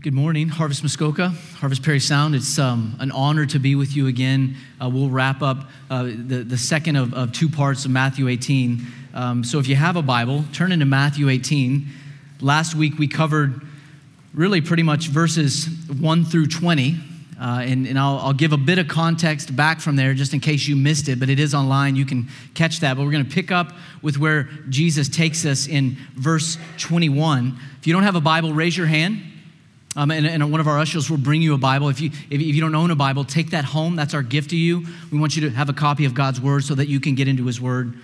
Good morning, Harvest Muskoka, Harvest Parry Sound. It's um, an honor to be with you again. Uh, we'll wrap up uh, the, the second of, of, two parts of Matthew 18. Um, so if you have a Bible, turn into Matthew 18. Last week we covered really pretty much verses 1 through 20. Uh, and, and I'll, I'll, give a bit of context back from there just in case you missed it, but it is online. You can catch that. But we're going to pick up with where Jesus takes us in verse 21. If you don't have a Bible, raise your hand. Um, and, and, one of our ushers will bring you a Bible. If you, if, you don't own a Bible, take that home. That's our gift to you. We want you to have a copy of God's Word so that you can get into His Word.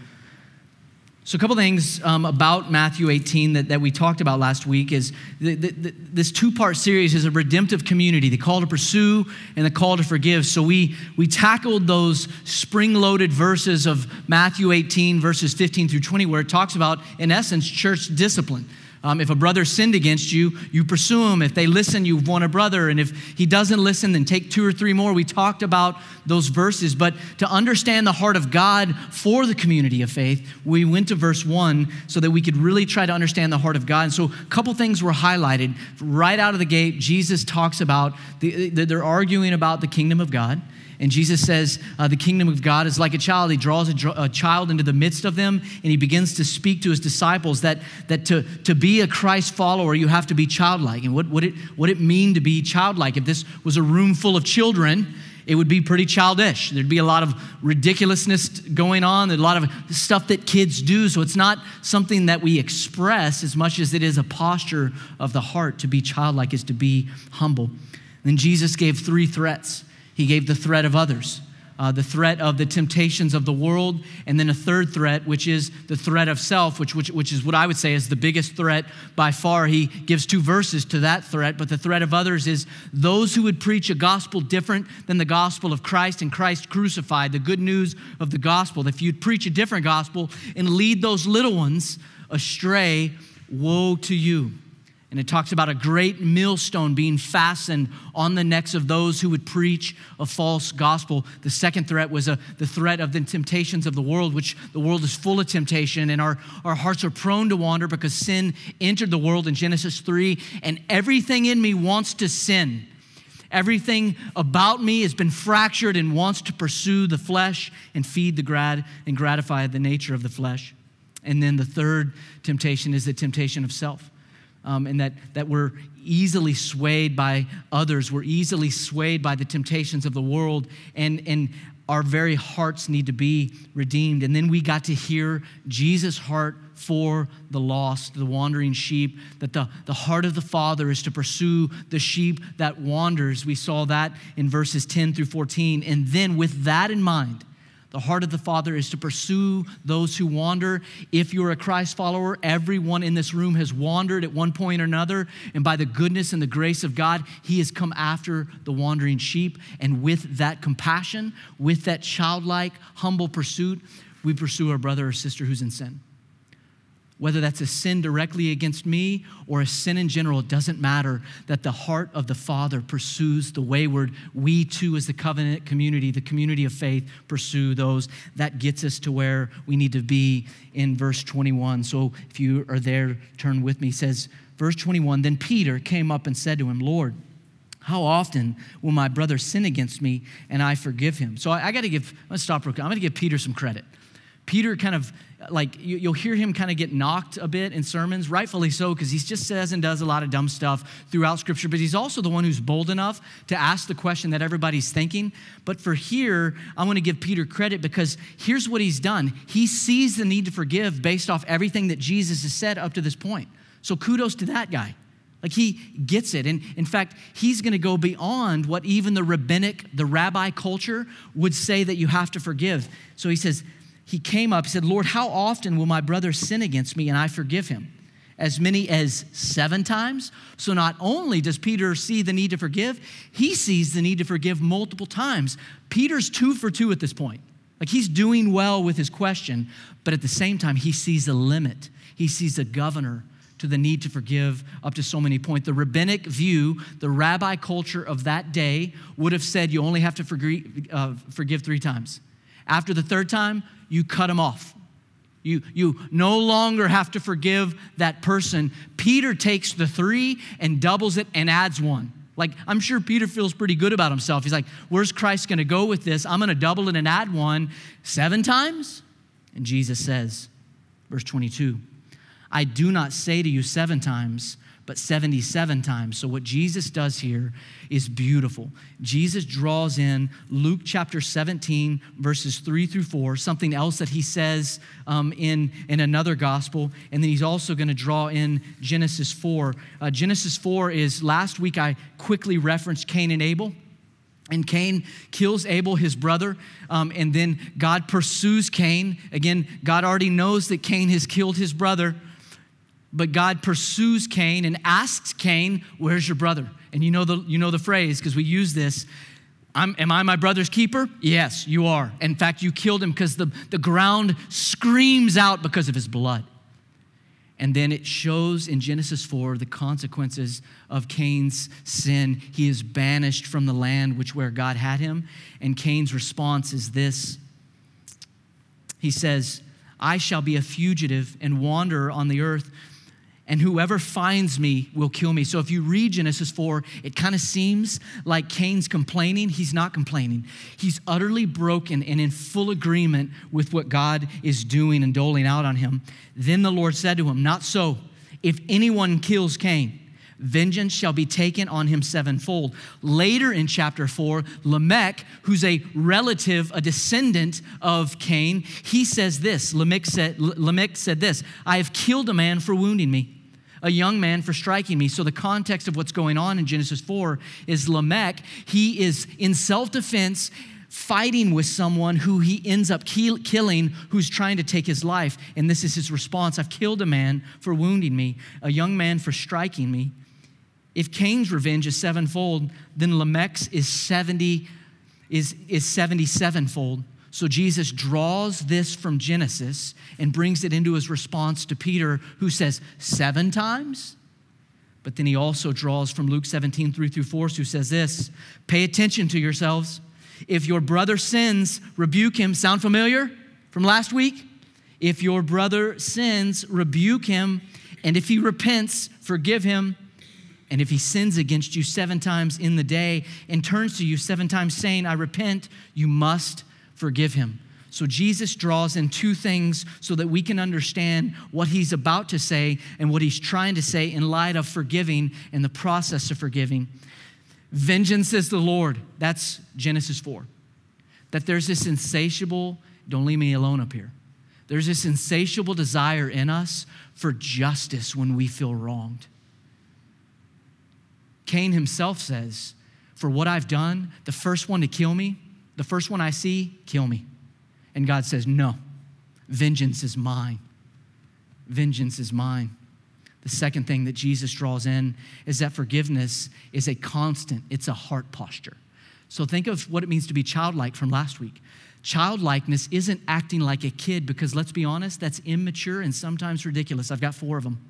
So, a couple things um, about Matthew 18 that, that we talked about last week is the, the, the, this two part series is a redemptive community, the call to pursue and the call to forgive. So, we, we tackled those spring loaded verses of Matthew 18, verses 15 through 20, where it talks about, in essence, church discipline. Um, if a brother sinned against you, you pursue him. If they listen, you've won a brother. And if he doesn't listen, then take two or three more. We talked about those verses. But to understand the heart of God for the community of faith, we went to verse one so that we could really try to understand the heart of God. And so a couple things were highlighted. Right out of the gate, Jesus talks about, the, they're arguing about the kingdom of God. And Jesus says, uh, The kingdom of God is like a child. He draws a, a, child into the midst of them, and he begins to speak to his disciples that, that to, to be a Christ follower, you have to be childlike. And what would it, what it mean to be childlike? If this was a room full of children, it would be pretty childish. There'd be a lot of ridiculousness going on, a lot of stuff that kids do. So it's not something that we express as much as it is a posture of the heart. To be childlike is to be humble. Then Jesus gave three threats. He gave the threat of others, uh, the threat of the temptations of the world, and then a third threat, which is the threat of self, which, which, which is what I would say is the biggest threat by far. He gives two verses to that threat, but the threat of others is those who would preach a gospel different than the gospel of Christ and Christ crucified, the good news of the gospel. If you'd preach a different gospel and lead those little ones astray, woe to you. And it talks about a great millstone being fastened on the necks of those who would preach a false gospel. The second threat was a, the threat of the temptations of the world, which the world is full of temptation, and our, our hearts are prone to wander because sin entered the world in Genesis 3, and everything in me wants to sin. Everything about me has been fractured and wants to pursue the flesh and feed the grad and gratify the nature of the flesh. And then the third temptation is the temptation of self um, and that, that we're easily swayed by others. We're easily swayed by the temptations of the world, and, and our very hearts need to be redeemed. And then we got to hear Jesus' heart for the lost, the wandering sheep, that the, the heart of the Father is to pursue the sheep that wanders. We saw that in verses 10 through 14. And then, with that in mind, the heart of the Father is to pursue those who wander. If you're a Christ follower, everyone in this room has wandered at one point or another. And by the goodness and the grace of God, He has come after the wandering sheep. And with that compassion, with that childlike, humble pursuit, we pursue our brother or sister who's in sin whether that's a sin directly against me or a sin in general, it doesn't matter that the heart of the Father pursues the wayward. We too, as the covenant community, the community of faith, pursue those. That gets us to where we need to be in verse 21. So if you are there, turn with me. It says, verse 21 Then Peter came up and said to him, Lord, how often will my brother sin against me and I forgive him? So I, I got to give, let's stop real quick. I'm going to give Peter some credit. Peter kind of like you, will hear him kind of get knocked a bit in sermons, rightfully so, because he just says and does a lot of dumb stuff throughout Scripture. But he's also the one who's bold enough to ask the question that everybody's thinking. But for here, I want to give Peter credit because here's what he's done. He sees the need to forgive based off everything that Jesus has said up to this point. So kudos to that guy. Like he gets it. And in fact, he's going to go beyond what even the rabbinic, the rabbi culture would say that you have to forgive. So he says, he came up, he said, Lord, how often will my brother sin against me and I forgive him? As many as seven times? So not only does Peter see the need to forgive, he sees the need to forgive multiple times. Peter's two for two at this point. Like he's doing well with his question, but at the same time, he sees a limit. He sees a governor to the need to forgive up to so many points. The rabbinic view, the rabbi culture of that day would have said you only have to forgive, uh, forgive three times. After the third time, you cut them off. You, you no longer have to forgive that person. Peter takes the three and doubles it and adds one. Like, I'm sure Peter feels pretty good about himself. He's like, Where's Christ going to go with this? I'm going to double it and add one seven times. And Jesus says, verse 22, I do not say to you seven times, but 77 times. So, what Jesus does here is beautiful. Jesus draws in Luke chapter 17, verses 3 through 4, something else that he says um, in, in another gospel. And then he's also going to draw in Genesis 4. Uh, Genesis 4 is last week I quickly referenced Cain and Abel. And Cain kills Abel, his brother, um, and then God pursues Cain. Again, God already knows that Cain has killed his brother but God pursues Cain and asks Cain, Where's your brother? And you know the, you know the phrase because we use this. am I my brother's keeper? Yes, you are. In fact, you killed him because the, the ground screams out because of his blood. And then it shows in Genesis 4 the consequences of Cain's sin. He is banished from the land which where God had him. And Cain's response is this. He says, I shall be a fugitive and wanderer on the earth and whoever finds me will kill me. So if you read Genesis 4, it kind of seems like Cain's complaining. He's not complaining. He's utterly broken and in full agreement with what God is doing and doling out on him. Then the Lord said to him, Not so. If anyone kills Cain, vengeance shall be taken on him sevenfold. Later in chapter 4, Lamech, who's a relative, a descendant of Cain, he says this Lamech said, Lamech said this I have killed a man for wounding me a young man for striking me. So, the context of what's going on in Genesis 4 is Lamech, he is in self defense fighting with someone who he ends up kill, killing who's trying to take his life. And this is his response I've killed a man for wounding me, a young man for striking me. If Cain's revenge is sevenfold, then Lamech's is 70 is, is 77 fold. So Jesus draws this from Genesis and brings it into his response to Peter, who says, Seven times? But then he also draws from Luke 17, 3 through 4, who says this Pay attention to yourselves. If your brother sins, rebuke him. Sound familiar from last week? If your brother sins, rebuke him. And if he repents, forgive him. And if he sins against you seven times in the day and turns to you seven times saying, I repent, you must forgive him. So Jesus draws in two things so that we can understand what he's about to say and what he's trying to say in light of forgiving and the process of forgiving. Vengeance is the Lord. That's Genesis 4. That there's this insatiable, don't leave me alone up here. There's this insatiable desire in us for justice when we feel wronged. Cain himself says, For what I've done, the first one to kill me, the first one I see, kill me. And God says, No, vengeance is mine. Vengeance is mine. The second thing that Jesus draws in is that forgiveness is a constant, it's a heart posture. So think of what it means to be childlike from last week. Childlikeness isn't acting like a kid because let's be honest, that's immature and sometimes ridiculous. I've got four of them.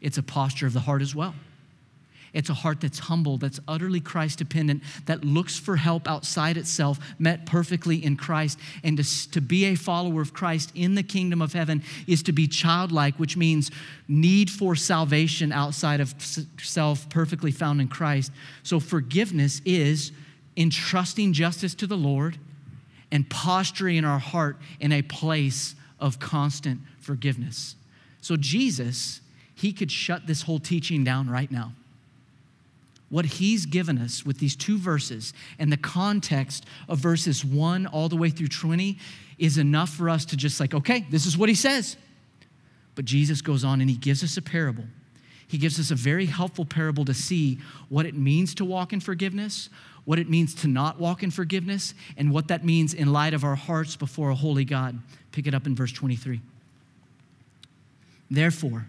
It's a posture of the heart as well. It's a heart that's humble, that's utterly Christ dependent, that looks for help outside itself, met perfectly in Christ. And to, to be a follower of Christ in the kingdom of heaven is to be childlike, which means need for salvation outside of self, perfectly found in Christ. So forgiveness is entrusting justice to the Lord and posturing our heart in a place of constant forgiveness. So Jesus, he could shut this whole teaching down right now what he's given us with these two verses and the context of verses 1 all the way through 20 is enough for us to just like, okay, this is what he says. But Jesus goes on and he gives us a parable. He gives us a very helpful parable to see what it means to walk in forgiveness, what it means to not walk in forgiveness, and what that means in light of our hearts before a holy God. Pick it up in verse 23. Therefore,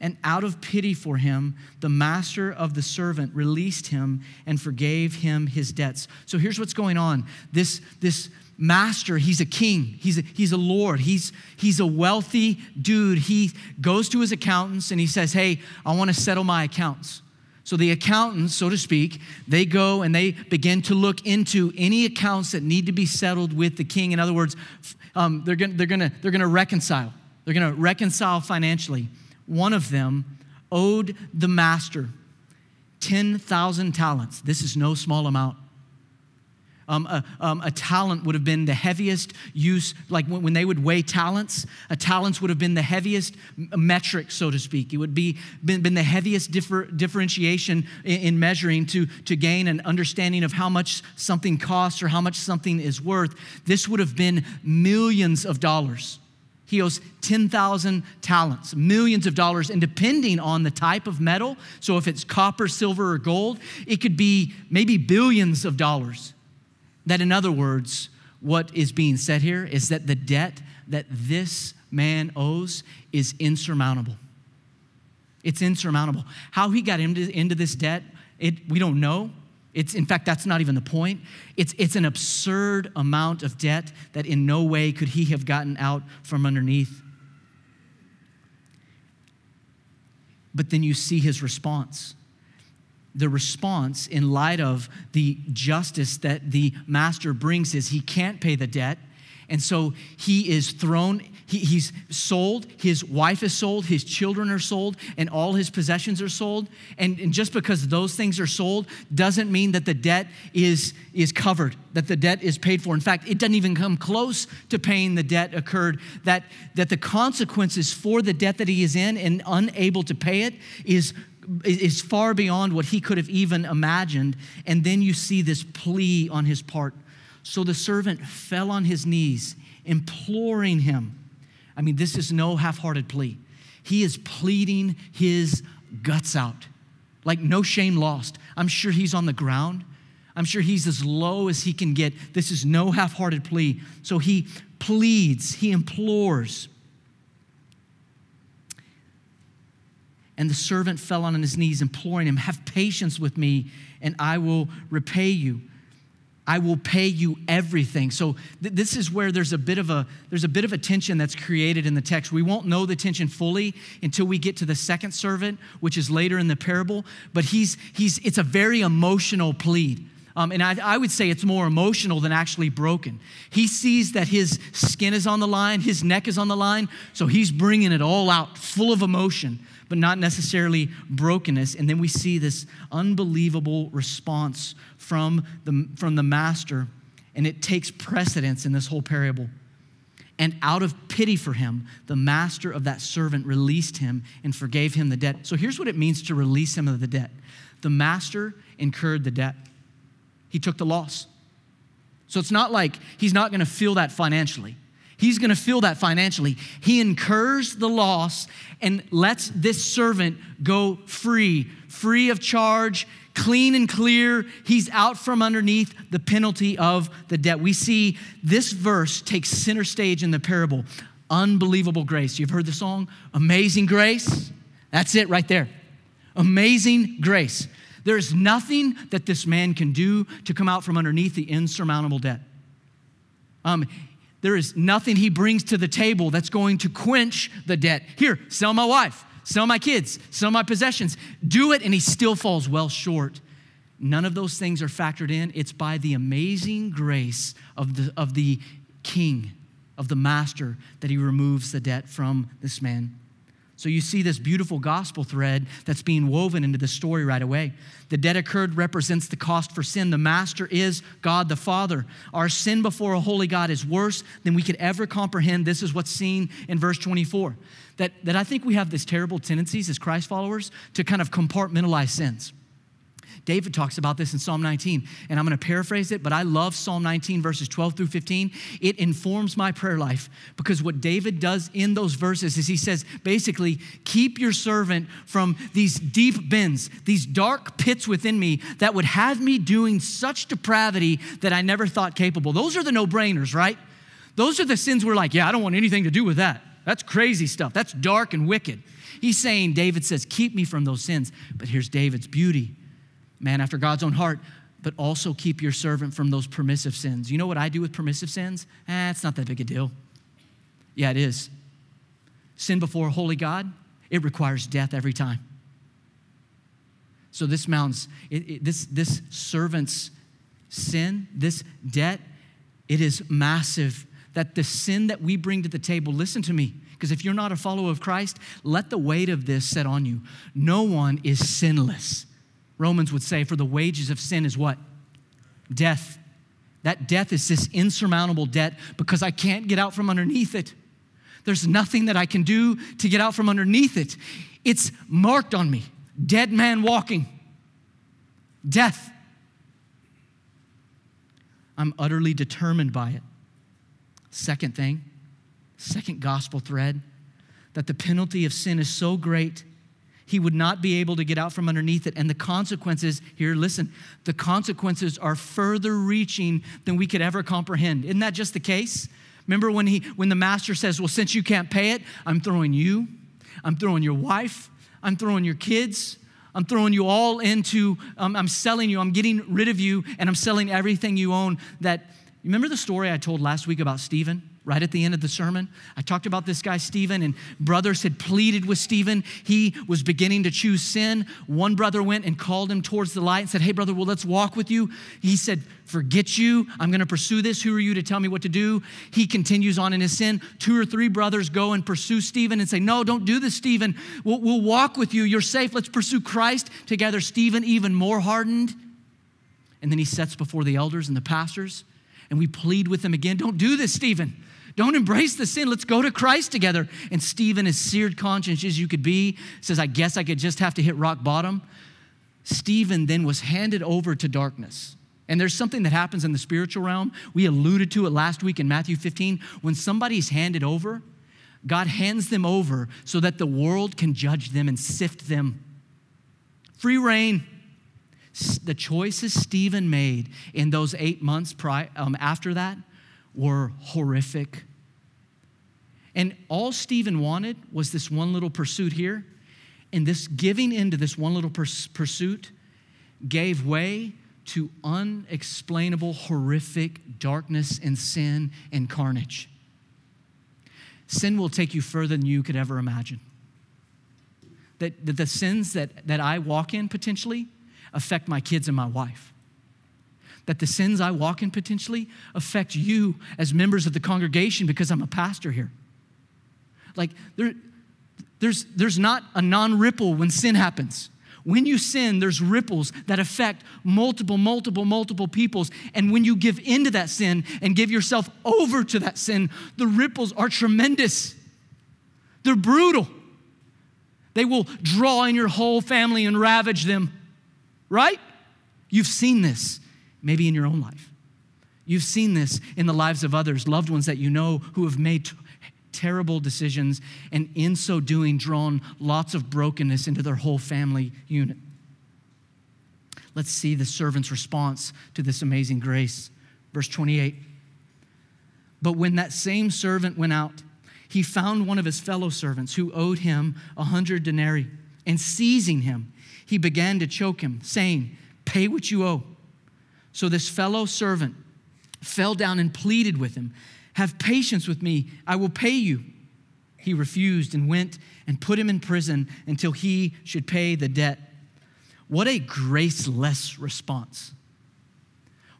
And out of pity for him, the master of the servant released him and forgave him his debts. So here's what's going on. This, this master, he's a king, he's a, he's a lord, he's, he's a wealthy dude. He goes to his accountants and he says, Hey, I want to settle my accounts. So the accountants, so to speak, they go and they begin to look into any accounts that need to be settled with the king. In other words, um, they're going to they're gonna, they're gonna reconcile. They're going to reconcile financially. One of them owed the master 10,000 talents. This is no small amount. Um, a, um, a, talent would have been the heaviest use, like when, when, they would weigh talents, a talents would have been the heaviest metric, so to speak. It would be been, been the heaviest differ, differentiation in, in, measuring to, to gain an understanding of how much something costs or how much something is worth. This would have been millions of dollars. He owes 10,000 talents, millions of dollars, and depending on the type of metal, so if it's copper, silver, or gold, it could be maybe billions of dollars. That, in other words, what is being said here is that the debt that this man owes is insurmountable. It's insurmountable. How he got into, into this debt, it, we don't know. It's, in fact, that's not even the point. It's, it's an absurd amount of debt that in no way could he have gotten out from underneath. But then you see his response the response in light of the justice that the master brings is he can't pay the debt. And so he is thrown, he, he's sold, his wife is sold, his children are sold, and all his possessions are sold. And, and just because those things are sold doesn't mean that the debt is, is covered, that the debt is paid for. In fact, it doesn't even come close to paying the debt occurred, that, that the consequences for the debt that he is in and unable to pay it is is far beyond what he could have even imagined. And then you see this plea on his part. So the servant fell on his knees, imploring him. I mean, this is no half hearted plea. He is pleading his guts out, like no shame lost. I'm sure he's on the ground. I'm sure he's as low as he can get. This is no half hearted plea. So he pleads, he implores. And the servant fell on his knees, imploring him, Have patience with me, and I will repay you. I will pay you everything. So th- this is where there's a bit of a there's a bit of a tension that's created in the text. We won't know the tension fully until we get to the second servant, which is later in the parable. But he's he's it's a very emotional plead. Um, and I, I would say it's more emotional than actually broken. He sees that his skin is on the line, his neck is on the line, so he's bringing it all out, full of emotion but not necessarily brokenness. And then we see this unbelievable response from the, from the master, and it takes precedence in this whole parable. And out of pity for him, the master of that servant released him and forgave him the debt. So here's what it means to release him of the debt the master incurred the debt, he took the loss. So it's not like he's not going to feel that financially. He's going to feel that financially. He incurs the loss and lets this servant go free, free of charge, clean and clear. He's out from underneath the penalty of the debt. We see this verse takes center stage in the parable. Unbelievable grace. You've heard the song? Amazing grace. That's it right there. Amazing grace. There is nothing that this man can do to come out from underneath the insurmountable debt. Um, there is nothing he brings to the table that's going to quench the debt. Here, sell my wife, sell my kids, sell my possessions. Do it, and he still falls well short. None of those things are factored in. It's by the amazing grace of the, of the king, of the master, that he removes the debt from this man. So you see this beautiful gospel thread that's being woven into the story right away. The debt incurred represents the cost for sin. The master is God the Father. Our sin before a holy God is worse than we could ever comprehend. This is what's seen in verse 24. That, that I think we have this terrible tendencies as Christ followers to kind of compartmentalize sins. David talks about this in Psalm 19, and I'm going to paraphrase it, but I love Psalm 19, verses 12 through 15. It informs my prayer life because what David does in those verses is he says, basically, keep your servant from these deep bins, these dark pits within me that would have me doing such depravity that I never thought capable. Those are the no brainers, right? Those are the sins we're like, yeah, I don't want anything to do with that. That's crazy stuff. That's dark and wicked. He's saying, David says, keep me from those sins. But here's David's beauty man after God's own heart, but also keep your servant from those permissive sins. You know what I do with permissive sins? Eh, it's not that big a deal. Yeah, it is. Sin before holy God, it requires death every time. So this mounts, it, it, this, this servant's sin, this debt, it is massive. That the sin that we bring to the table, listen to me, because if you're not a follower of Christ, let the weight of this set on you. No one is sinless. Romans would say, for the wages of sin is what? Death. That death is this insurmountable debt because I can't get out from underneath it. There's nothing that I can do to get out from underneath it. It's marked on me dead man walking, death. I'm utterly determined by it. Second thing, second gospel thread, that the penalty of sin is so great he would not be able to get out from underneath it. And the consequences, here, listen, the consequences are further reaching than we could ever comprehend. Isn't that just the case? Remember when, he, when the master says, Well, since you can't pay it, I'm throwing you, I'm throwing your wife, I'm throwing your kids, I'm throwing you all into, um, I'm selling you, I'm getting rid of you, and I'm selling everything you own. That, remember the story I told last week about Stephen? Right at the end of the sermon. I talked about this guy, Stephen, and brothers had pleaded with Stephen. He was beginning to choose sin. One brother went and called him towards the light and said, Hey, brother, well, let's walk with you. He said, Forget you. I'm going to pursue this. Who are you to tell me what to do? He continues on in his sin. Two or three brothers go and pursue Stephen and say, No, don't do this, Stephen. We'll, we'll walk with you. You're safe. Let's pursue Christ together. Stephen, even more hardened. And then he sets before the elders and the pastors, and we plead with them again, Don't do this, Stephen. Don't embrace the sin. Let's go to Christ together. And Stephen, as seared conscience as you could be, says, I guess I could just have to hit rock bottom. Stephen then was handed over to darkness. And there's something that happens in the spiritual realm. We alluded to it last week in Matthew 15. When somebody's handed over, God hands them over so that the world can judge them and sift them. Free reign. The choices Stephen made in those eight months prior, um, after that were horrific. And all Stephen wanted was this one little pursuit here. And this giving into this one little pers- pursuit gave way to unexplainable, horrific darkness and sin and carnage. Sin will take you further than you could ever imagine. That, that the sins that, that I walk in potentially affect my kids and my wife that the sins I walk in potentially affect you as members of the congregation because I'm a pastor here. Like, there, there's, there's not a non ripple when sin happens. When you sin, there's ripples that affect multiple, multiple, multiple peoples. And when you give into that sin and give yourself over to that sin, the ripples are tremendous. They're brutal. They will draw in your whole family and ravage them, right? You've seen this maybe in your own life. You've seen this in the lives of others, loved ones that you know who have made t- terrible decisions and in so doing drawn lots of brokenness into their whole family unit. Let's see the servant's response to this amazing grace. Verse 28. But when that same servant went out, he found one of his fellow servants who owed him a hundred denarii. And seizing him, he began to choke him, saying, Pay what you owe. So this fellow servant fell down and pleaded with him, Have patience with me, I will pay you. He refused and went and put him in prison until he should pay the debt. What a graceless response.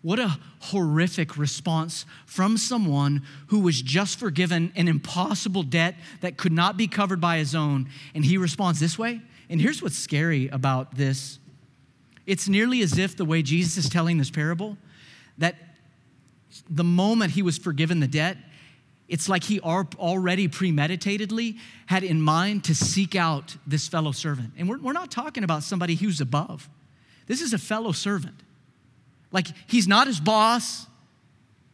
What a horrific response from someone who was just forgiven an impossible debt that could not be covered by his own. And he responds this way. And here's what's scary about this it's nearly as if the way Jesus is telling this parable, that the moment he was forgiven the debt, it's like he already premeditatedly had in mind to seek out this fellow servant. And we're, we're not talking about somebody who's above. This is a fellow servant. Like he's not his boss,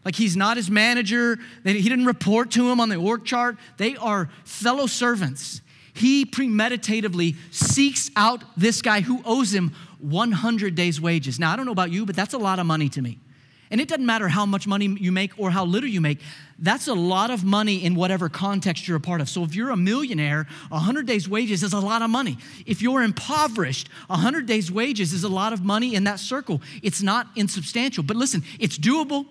like he's not his manager, he didn't report to him on the org chart. They are fellow servants. He premeditatively seeks out this guy who owes him 100 days' wages. Now, I don't know about you, but that's a lot of money to me. And it doesn't matter how much money you make or how little you make, that's a lot of money in whatever context you're a part of. So if you're a millionaire, 100 days' wages is a lot of money. If you're impoverished, 100 days' wages is a lot of money in that circle. It's not insubstantial. But listen, it's doable.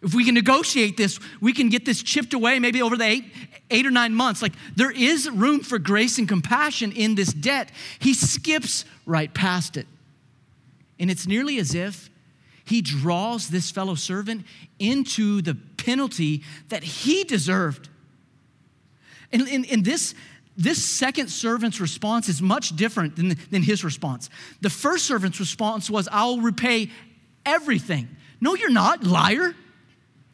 If we can negotiate this, we can get this chipped away maybe over the eight, eight or nine months. Like there is room for grace and compassion in this debt. He skips right past it. And it's nearly as if he draws this fellow servant into the penalty that he deserved. And in, this, this second servant's response is much different than, than his response. The first servant's response was, I'll repay everything. No, you're not, liar.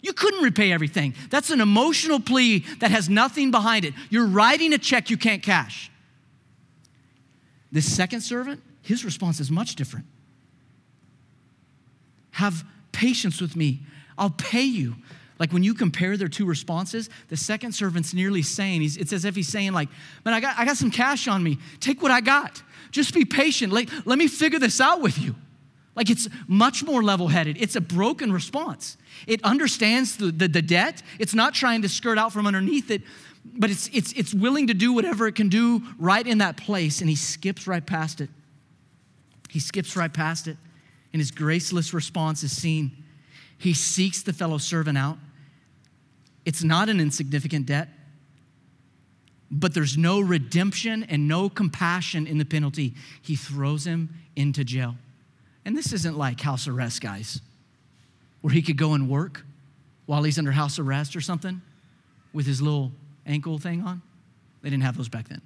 You couldn't repay everything. That's an emotional plea that has nothing behind it. You're writing a check you can't cash. This second servant, his response is much different. Have patience with me. I'll pay you. Like when you compare their two responses, the second servant's nearly saying, it's as if he's saying, like, man, I got, I got some cash on me. Take what I got. Just be patient. Let, let me figure this out with you. Like it's much more level headed. It's a broken response. It understands the, the, the, debt. It's not trying to skirt out from underneath it, but it's, it's, it's willing to do whatever it can do right in that place. And he skips right past it. He skips right past it and his graceless response is seen. He seeks the fellow servant out. It's not an insignificant debt, but there's no redemption and no compassion in the penalty. He throws him into jail. And this isn't like house arrest, guys, where he could go and work while he's under house arrest or something with his little ankle thing on. They didn't have those back then.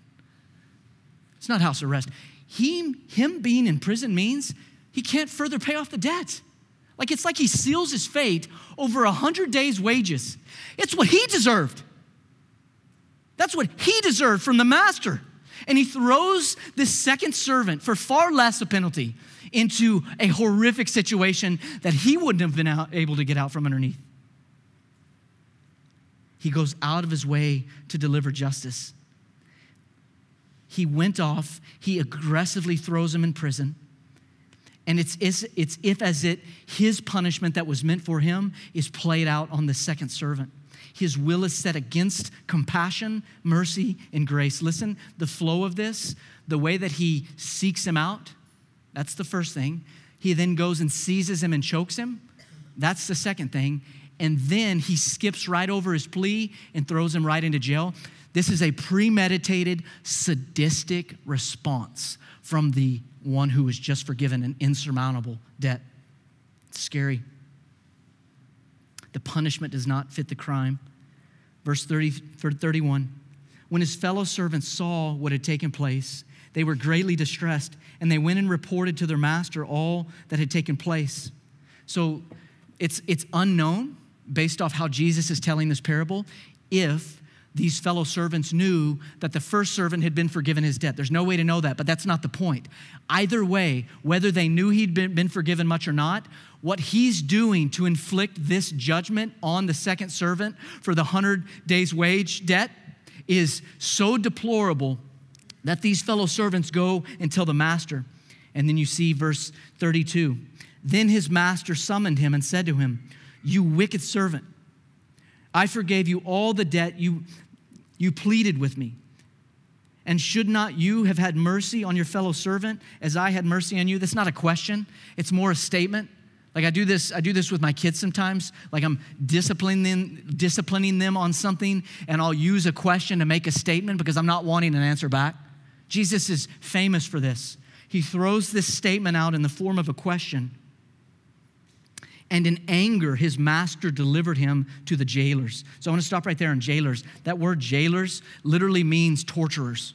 It's not house arrest. He, him being in prison means he can't further pay off the debt. Like it's like he seals his fate over a hundred days' wages. It's what he deserved. That's what he deserved from the master. And he throws this second servant for far less a penalty into a horrific situation that he wouldn't have been out, able to get out from underneath. He goes out of his way to deliver justice. He went off, he aggressively throws him in prison. And it's, it's, it's if as it his punishment that was meant for him is played out on the second servant. His will is set against compassion, mercy, and grace. Listen, the flow of this, the way that he seeks him out, that's the first thing. He then goes and seizes him and chokes him. That's the second thing. And then he skips right over his plea and throws him right into jail. This is a premeditated, sadistic response from the one who was just forgiven an insurmountable debt. It's scary. The punishment does not fit the crime. Verse 30, 31 When his fellow servants saw what had taken place, they were greatly distressed, and they went and reported to their master all that had taken place. So it's, it's unknown, based off how Jesus is telling this parable, if these fellow servants knew that the first servant had been forgiven his debt. There's no way to know that, but that's not the point. Either way, whether they knew he'd been, been forgiven much or not, what he's doing to inflict this judgment on the second servant for the 100 days' wage debt is so deplorable that these fellow servants go and tell the master. And then you see verse 32. Then his master summoned him and said to him, You wicked servant. I forgave you all the debt you, you pleaded with me. And should not you have had mercy on your fellow servant as I had mercy on you? That's not a question, it's more a statement. Like I do this, I do this with my kids sometimes. Like I'm disciplining them, disciplining them on something, and I'll use a question to make a statement because I'm not wanting an answer back. Jesus is famous for this. He throws this statement out in the form of a question and in anger, his master delivered him to the jailers. So I want to stop right there on jailers. That word jailers literally means torturers.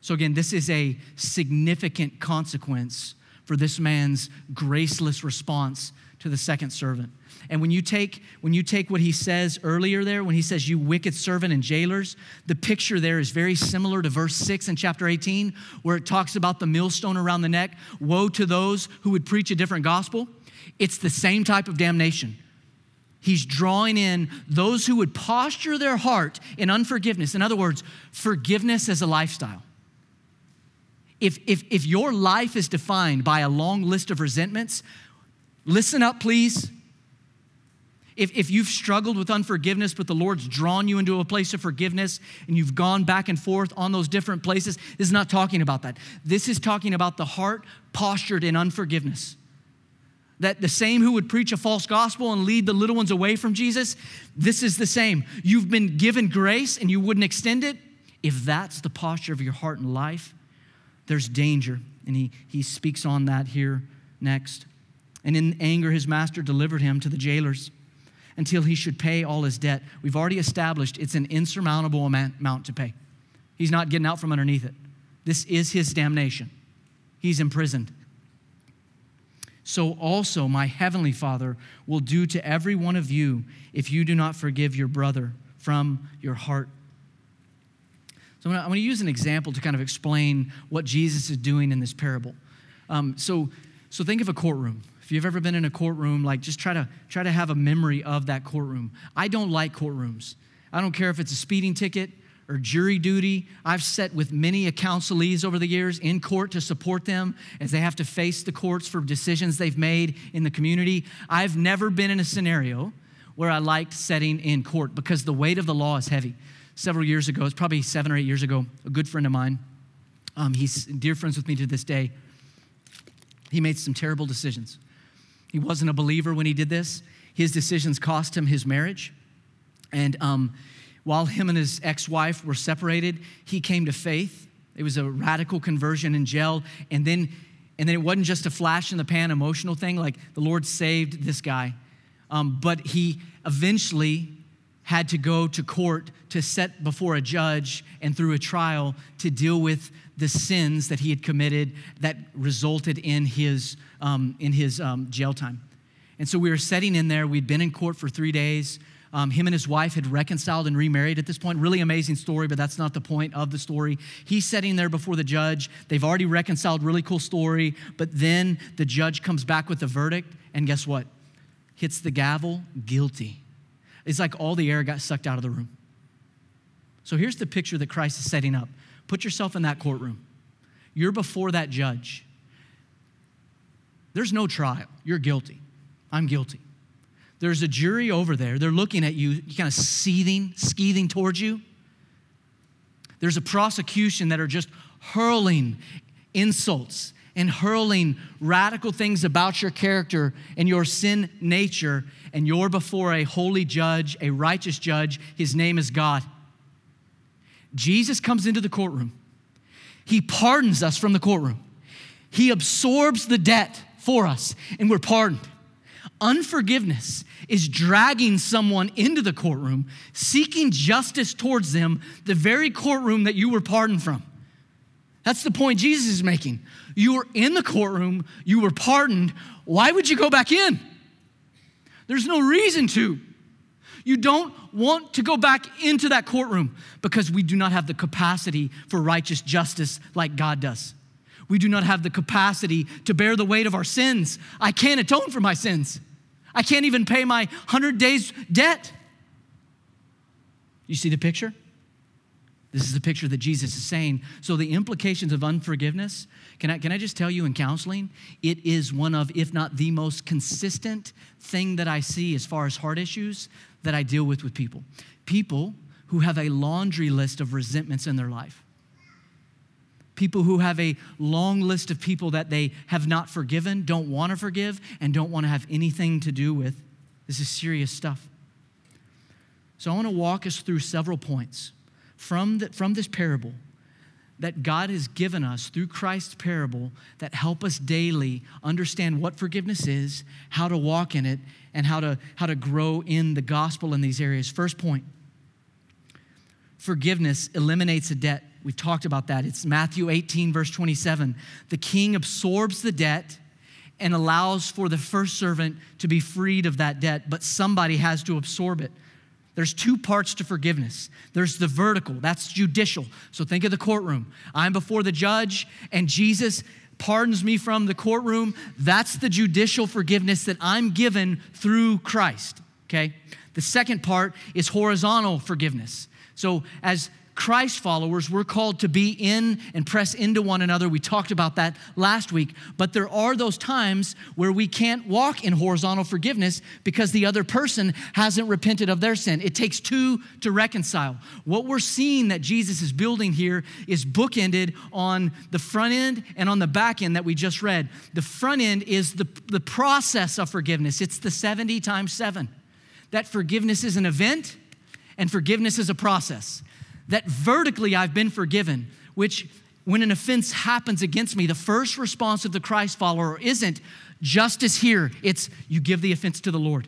So again, this is a significant consequence for this man's graceless response to the second servant. And when you take when you take what he says earlier there, when he says you wicked servant and jailers, the picture there is very similar to verse 6 in chapter 18 where it talks about the millstone around the neck, woe to those who would preach a different gospel. It's the same type of damnation. He's drawing in those who would posture their heart in unforgiveness. In other words, forgiveness as a lifestyle. If, if, if your life is defined by a long list of resentments, listen up, please. If, if you've struggled with unforgiveness, but the Lord's drawn you into a place of forgiveness and you've gone back and forth on those different places, this is not talking about that. This is talking about the heart postured in unforgiveness that the same who would preach a false gospel and lead the little ones away from Jesus, this is the same. You've been given grace and you wouldn't extend it. If that's the posture of your heart and life, there's danger. And he, he speaks on that here next. And in anger, his master delivered him to the jailers until he should pay all his debt. We've already established it's an insurmountable amount to pay. He's not getting out from underneath it. This is his damnation. He's imprisoned so also my heavenly Father will do to every one of you if you do not forgive your brother from your heart. So I'm going to use an example to kind of explain what Jesus is doing in this parable. Um, so, so think of a courtroom. If you've ever been in a courtroom, like just try to try to have a memory of that courtroom. I don't like courtrooms. I don't care if it's a speeding ticket or jury duty. I've sat with many a counselees over the years in court to support them as they have to face the courts for decisions they've made in the community. I've never been in a scenario where I liked sitting in court because the weight of the law is heavy. Several years ago, it's probably seven or eight years ago, a good friend of mine, um, he's dear friends with me to this day, he made some terrible decisions. He wasn't a believer when he did this. His decisions cost him his marriage. And um, while him and his ex wife were separated, he came to faith. It was a radical conversion in jail. And then, and then it wasn't just a flash in the pan emotional thing, like the Lord saved this guy. Um, but he eventually had to go to court to set before a judge and through a trial to deal with the sins that he had committed that resulted in his, um, in his um, jail time. And so we were sitting in there. We'd been in court for three days. Um, him and his wife had reconciled and remarried at this point. Really amazing story, but that's not the point of the story. He's sitting there before the judge. They've already reconciled, really cool story. But then the judge comes back with the verdict, and guess what? Hits the gavel, guilty. It's like all the air got sucked out of the room. So here's the picture that Christ is setting up. Put yourself in that courtroom. You're before that judge. There's no trial. You're guilty. I'm guilty. There's a jury over there. They're looking at you, kind of seething, skeething towards you. There's a prosecution that are just hurling insults and hurling radical things about your character and your sin nature, and you're before a holy judge, a righteous judge. His name is God. Jesus comes into the courtroom. He pardons us from the courtroom. He absorbs the debt for us, and we're pardoned. Unforgiveness is dragging someone into the courtroom, seeking justice towards them, the very courtroom that you were pardoned from. That's the point Jesus is making. You were in the courtroom, you were pardoned. Why would you go back in? There's no reason to. You don't want to go back into that courtroom because we do not have the capacity for righteous justice like God does. We do not have the capacity to bear the weight of our sins. I can't atone for my sins. I can't even pay my 100 days debt. You see the picture? This is the picture that Jesus is saying. So, the implications of unforgiveness, can I, can I just tell you in counseling, it is one of, if not the most consistent thing that I see as far as heart issues that I deal with with people. People who have a laundry list of resentments in their life people who have a long list of people that they have not forgiven, don't want to forgive, and don't want to have anything to do with. This is serious stuff. So I want to walk us through several points from, the, from this parable that God has given us through Christ's parable that help us daily understand what forgiveness is, how to walk in it, and how to, how to grow in the gospel in these areas. First point forgiveness eliminates a debt We've talked about that. It's Matthew 18, verse 27. The king absorbs the debt and allows for the first servant to be freed of that debt, but somebody has to absorb it. There's two parts to forgiveness. There's the vertical, that's judicial. So think of the courtroom. I'm before the judge, and Jesus pardons me from the courtroom. That's the judicial forgiveness that I'm given through Christ, okay? The second part is horizontal forgiveness. So as Christ followers, we're called to be in and press into one another. We talked about that last week. But there are those times where we can't walk in horizontal forgiveness because the other person hasn't repented of their sin. It takes two to reconcile. What we're seeing that Jesus is building here is bookended on the front end and on the back end that we just read. The front end is the, the process of forgiveness, it's the 70 times 7. That forgiveness is an event and forgiveness is a process that vertically I've been forgiven, which when an offense happens against me, the first response of the Christ follower isn't justice here, it's you give the offense to the Lord.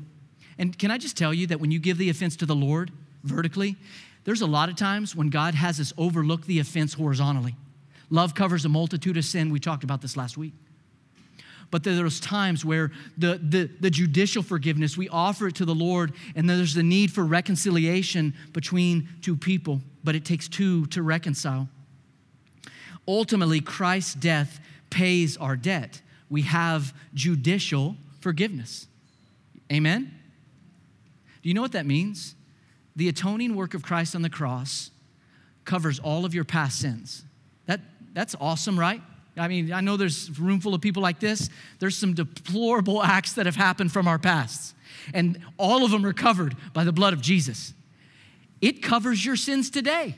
And can I just tell you that when you give the offense to the Lord vertically, there's a lot of times when God has us overlook the offense horizontally. Love covers a multitude of sin. We talked about this last week. But there's times where the, the, the, judicial forgiveness, we offer it to the Lord, and there's the need for reconciliation between two people but it takes two to reconcile. Ultimately, Christ's death pays our debt. We have judicial forgiveness. Amen? Do you know what that means? The atoning work of Christ on the cross covers all of your past sins. That, that's awesome, right? I mean, I know there's a room full of people like this. There's some deplorable acts that have happened from our pasts, and all of them are covered by the blood of Jesus it covers your sins today,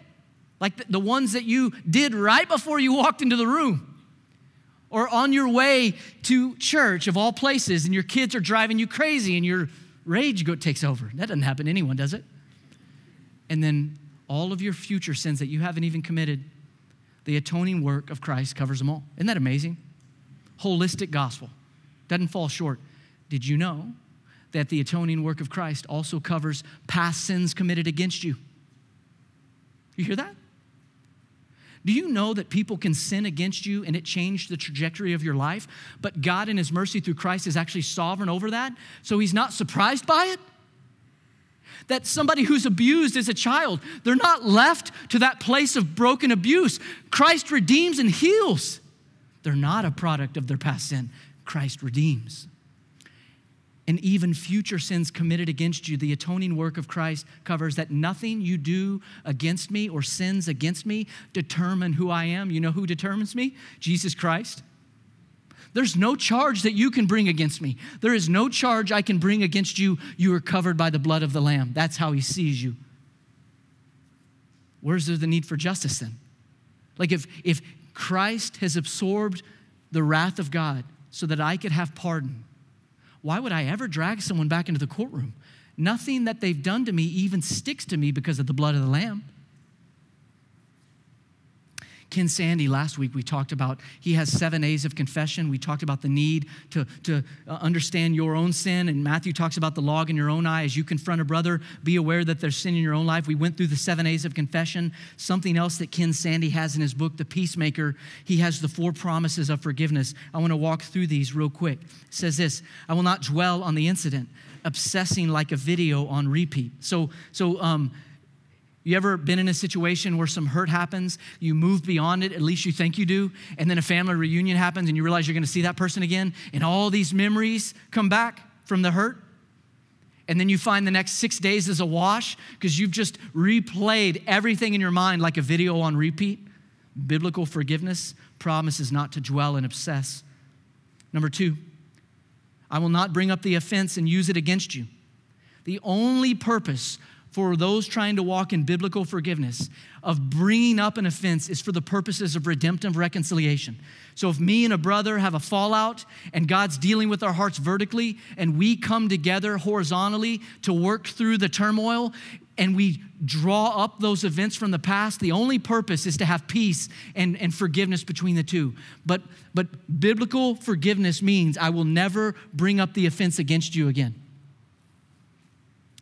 like the, the ones that you did right before you walked into the room or on your way to church of all places and your kids are driving you crazy and your rage takes over. That doesn't happen to anyone, does it? And then all of your future sins that you haven't even committed, the atoning work of Christ covers them all. Isn't that amazing? Holistic gospel. Doesn't fall short. Did you know that the atoning work of Christ also covers past sins committed against you. You hear that? Do you know that people can sin against you and it changed the trajectory of your life? But God, in His mercy through Christ, is actually sovereign over that, so He's not surprised by it? That somebody who's abused as a child, they're not left to that place of broken abuse. Christ redeems and heals. They're not a product of their past sin. Christ redeems and even future sins committed against you. The atoning work of Christ covers that nothing you do against me or sins against me determine who I am. You know who determines me? Jesus Christ. There's no charge that you can bring against me. There is no charge I can bring against you. You are covered by the blood of the Lamb. That's how He sees you. Where's there the need for justice then? Like if, if Christ has absorbed the wrath of God so that I could have pardon, why would I ever drag someone back into the courtroom? Nothing that they've done to me even sticks to me because of the blood of the Lamb. Ken Sande, last week we talked about, he has seven A's of confession. We talked about the need to, to uh, understand your own sin. And Matthew talks about the log in your own eye. As you confront a brother, be aware that there's sin in your own life. We went through the seven A's of confession. Something else that Ken Sande has in his book, The Peacemaker, he has the four promises of forgiveness. I want to walk through these real quick. It says this I will not dwell on the incident, obsessing like a video on repeat. So, so, um, you ever been in a situation where some hurt happens, you move beyond it, at least you think you do, and then a family reunion happens and you realize you're gonna see that person again, and all these memories come back from the hurt? And then you find the next six days is a wash because you've just replayed everything in your mind like a video on repeat. Biblical forgiveness promises not to dwell and obsess. Number two, I will not bring up the offense and use it against you. The only purpose for those trying to walk in biblical forgiveness of bringing up an offense is for the purposes of redemptive reconciliation. So if me and a brother have a fallout and God's dealing with our hearts vertically and we come together horizontally to work through the turmoil and we draw up those events from the past, the only purpose is to have peace and, and forgiveness between the two. But, but biblical forgiveness means I will never bring up the offense against you again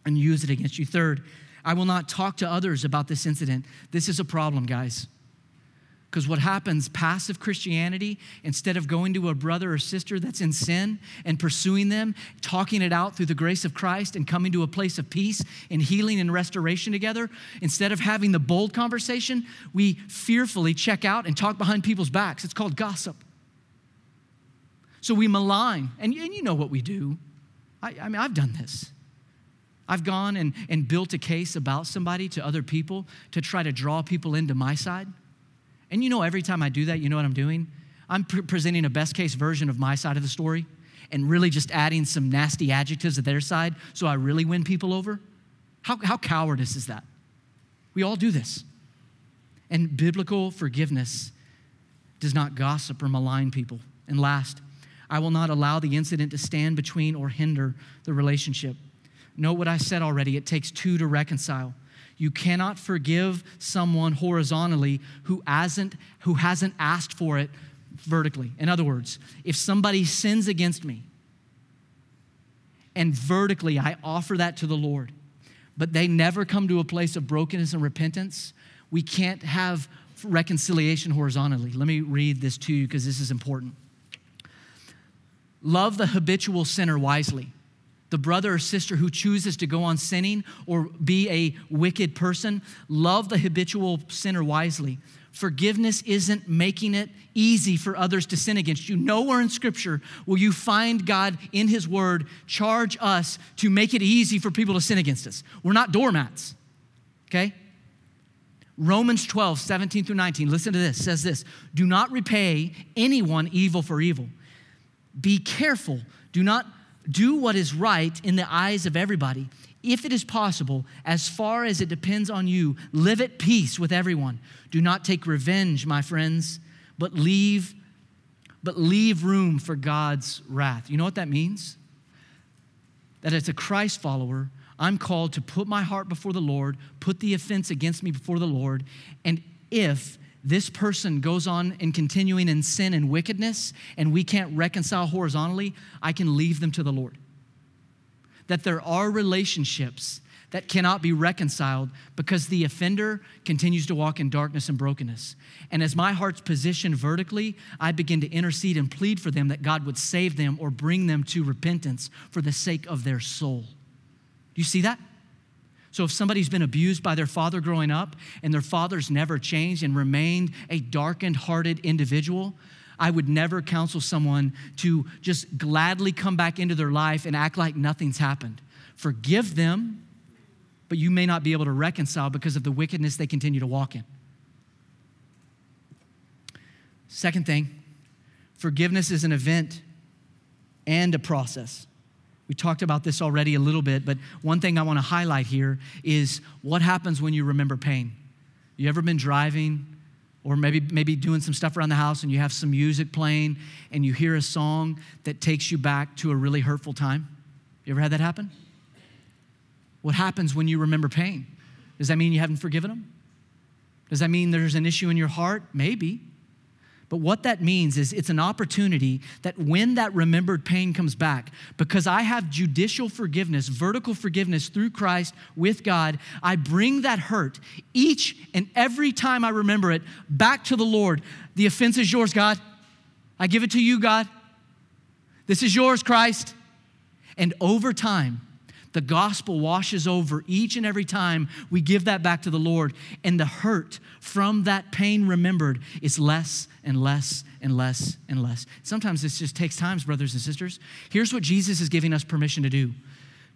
and use it against you. Third, I will not talk to others about this incident. This is a problem, guys. Because what happens, passive Christianity, instead of going to a brother or sister that's in sin and pursuing them, talking it out through the grace of Christ and coming to a place of peace and healing and restoration together, instead of having the bold conversation, we fearfully check out and talk behind people's backs. It's called gossip. So we malign, and, and you know what we do. I, I mean, I've done this. I've gone and, and built a case about somebody to other people to try to draw people into my side. And you know, every time I do that, you know what I'm doing? I'm pre- presenting a best case version of my side of the story and really just adding some nasty adjectives to their side so I really win people over. How, how cowardice is that? We all do this. And biblical forgiveness does not gossip or malign people. And last, I will not allow the incident to stand between or hinder the relationship. Note what I said already it takes two to reconcile. You cannot forgive someone horizontally who hasn't, who hasn't asked for it vertically. In other words, if somebody sins against me and vertically I offer that to the Lord, but they never come to a place of brokenness and repentance, we can't have reconciliation horizontally. Let me read this to you because this is important. Love the habitual sinner wisely the brother or sister who chooses to go on sinning or be a wicked person, love the habitual sinner wisely. Forgiveness isn't making it easy for others to sin against you. Nowhere in Scripture will you find God in His Word charge us to make it easy for people to sin against us. We're not doormats, okay? Romans 12, 17 through 19, listen to this, says this Do not repay anyone evil for evil. Be careful. Do not do what is right in the eyes of everybody. If it is possible, as far as it depends on you, live at peace with everyone. Do not take revenge, my friends, but leave but leave room for God's wrath. You know what that means? That as a Christ follower, I'm called to put my heart before the Lord, put the offense against me before the Lord, and if this person goes on and continuing in sin and wickedness, and we can't reconcile horizontally, I can leave them to the Lord. That there are relationships that cannot be reconciled because the offender continues to walk in darkness and brokenness. And as my heart's positioned vertically, I begin to intercede and plead for them that God would save them or bring them to repentance for the sake of their soul. Do you see that? So, if somebody's been abused by their father growing up and their father's never changed and remained a darkened hearted individual, I would never counsel someone to just gladly come back into their life and act like nothing's happened. Forgive them, but you may not be able to reconcile because of the wickedness they continue to walk in. Second thing, forgiveness is an event and a process. We talked about this already a little bit, but one thing I want to highlight here is what happens when you remember pain. You ever been driving or maybe maybe doing some stuff around the house and you have some music playing and you hear a song that takes you back to a really hurtful time? You ever had that happen? What happens when you remember pain? Does that mean you haven't forgiven them? Does that mean there's an issue in your heart? Maybe. But what that means is it's an opportunity that when that remembered pain comes back, because I have judicial forgiveness, vertical forgiveness through Christ with God, I bring that hurt each and every time I remember it back to the Lord. The offense is yours, God. I give it to you, God. This is yours, Christ. And over time, the gospel washes over each and every time we give that back to the Lord. And the hurt from that pain remembered is less and less and less and less. Sometimes this just takes time, brothers and sisters. Here's what Jesus is giving us permission to do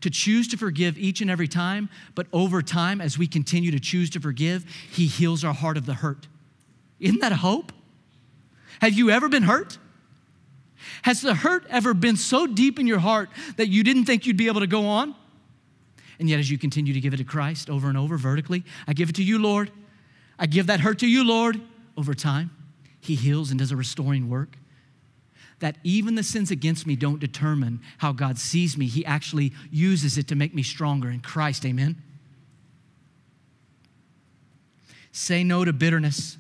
to choose to forgive each and every time, but over time, as we continue to choose to forgive, He heals our heart of the hurt. Isn't that a hope? Have you ever been hurt? Has the hurt ever been so deep in your heart that you didn't think you'd be able to go on? And yet, as you continue to give it to Christ over and over vertically, I give it to you, Lord. I give that hurt to you, Lord. Over time, He heals and does a restoring work. That even the sins against me don't determine how God sees me. He actually uses it to make me stronger in Christ. Amen. Say no to bitterness.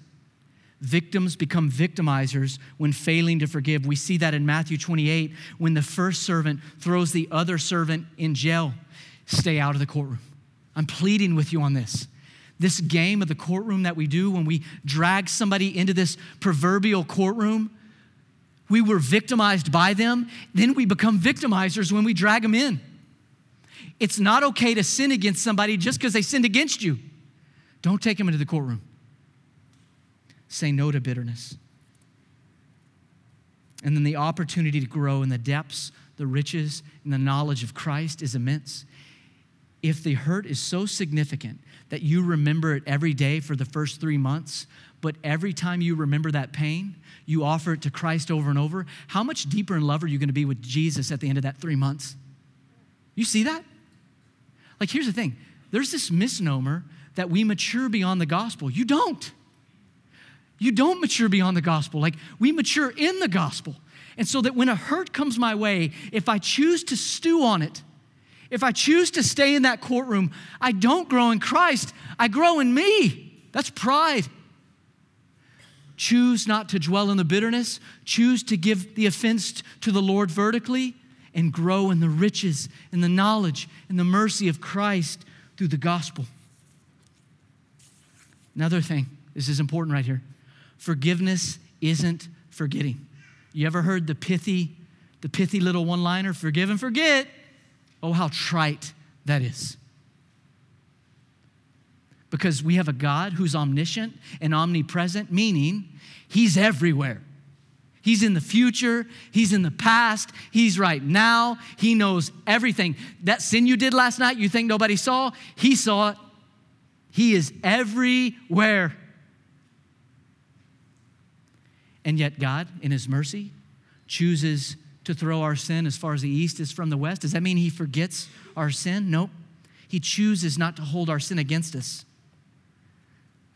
Victims become victimizers when failing to forgive. We see that in Matthew 28 when the first servant throws the other servant in jail stay out of the courtroom. I'm pleading with you on this This game of the courtroom that we do when we drag somebody into this proverbial courtroom, we were victimized by them, then we become victimizers when we drag them in. It's not okay to sin against somebody just because they sinned against you. Don't take them into the courtroom. Say no to bitterness. And then the opportunity to grow in the depths, the riches, and the knowledge of Christ is immense. If the hurt is so significant that you remember it every day for the first three months, but every time you remember that pain, you offer it to Christ over and over, how much deeper in love are you going to be with Jesus at the end of that three months? You see that? Like, here's the thing there's this misnomer that we mature beyond the gospel. You don't. You don't mature beyond the gospel. Like, we mature in the gospel. And so that when a hurt comes my way, if I choose to stew on it, if I choose to stay in that courtroom, I don't grow in Christ, I grow in me. That's pride. Choose not to dwell in the bitterness, choose to give the offense to the Lord vertically, and grow in the riches and the knowledge and the mercy of Christ through the gospel. Another thing, this is important right here. Forgiveness isn't forgetting. You ever heard the pithy, the pithy little one-liner, forgive and forget? Oh, how trite that is. Because we have a God who's omniscient and omnipresent, meaning he's everywhere. He's in the future, He's in the past, He's right now, He knows everything. That sin you did last night, you think nobody saw, He saw it. He is everywhere. And yet, God, in His mercy, chooses to throw our sin as far as the east is from the west. Does that mean He forgets our sin? Nope. He chooses not to hold our sin against us.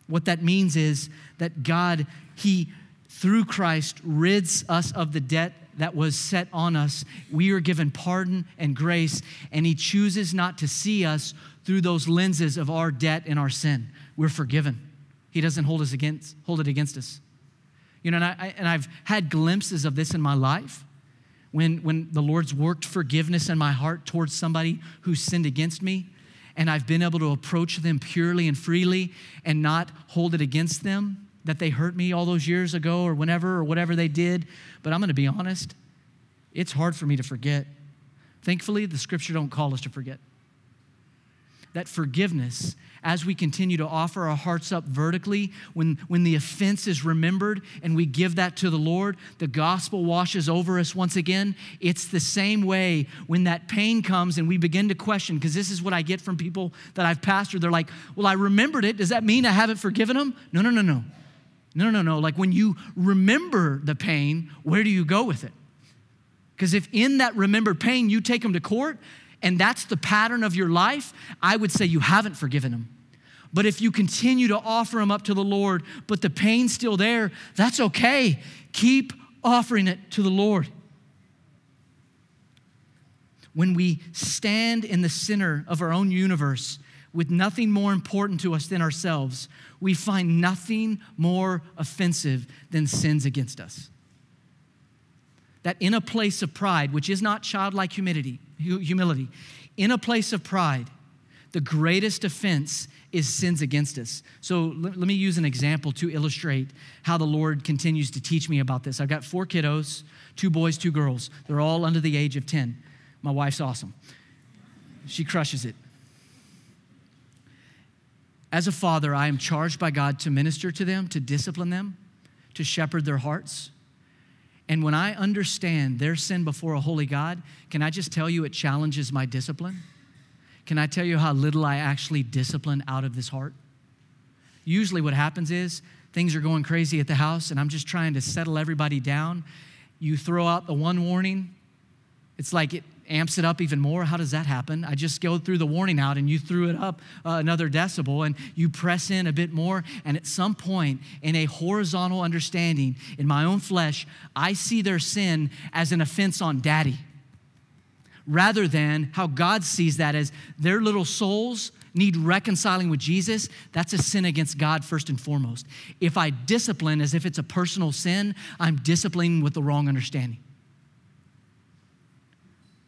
What that means is that God, He through Christ rids us of the debt that was set on us. We are given pardon and grace, and He chooses not to see us through those lenses of our debt and our sin. We're forgiven. He doesn't hold us against hold it against us. You know, and, I, and I've had glimpses of this in my life when, when the Lord's worked forgiveness in my heart towards somebody who sinned against me, and I've been able to approach them purely and freely and not hold it against them that they hurt me all those years ago or whenever or whatever they did. But I'm going to be honest, it's hard for me to forget. Thankfully, the scripture don't call us to forget. That forgiveness, as we continue to offer our hearts up vertically, when, when the offense is remembered and we give that to the Lord, the gospel washes over us once again. It's the same way when that pain comes and we begin to question, because this is what I get from people that I've pastored. They're like, Well, I remembered it. Does that mean I haven't forgiven them? No, no, no, no. No, no, no. Like when you remember the pain, where do you go with it? Because if in that remembered pain you take them to court and that's the pattern of your life, I would say you haven't forgiven them. But if you continue to offer them up to the Lord, but the pain's still there, that's okay. Keep offering it to the Lord. When we stand in the center of our own universe with nothing more important to us than ourselves, we find nothing more offensive than sins against us. That in a place of pride, which is not childlike humility, humility, in a place of pride, the greatest offense is sins against us. So let, let me use an example to illustrate how the Lord continues to teach me about this. I've got four kiddos, two boys, two girls. They're all under the age of 10. My wife's awesome. She crushes it. As a father, I am charged by God to minister to them, to discipline them, to shepherd their hearts. And when I understand their sin before a holy God, can I just tell you it challenges my discipline? Can I tell you how little I actually discipline out of this heart? Usually, what happens is things are going crazy at the house, and I'm just trying to settle everybody down. You throw out the one warning, it's like it amps it up even more. How does that happen? I just go through the warning out and you threw it up uh, another decibel and you press in a bit more. And at some point, in a horizontal understanding in my own flesh, I see their sin as an offense on daddy rather than how God sees that as their little souls need reconciling with Jesus, that's a sin against God first and foremost. If I discipline as if it's a personal sin, I'm disciplining with the wrong understanding.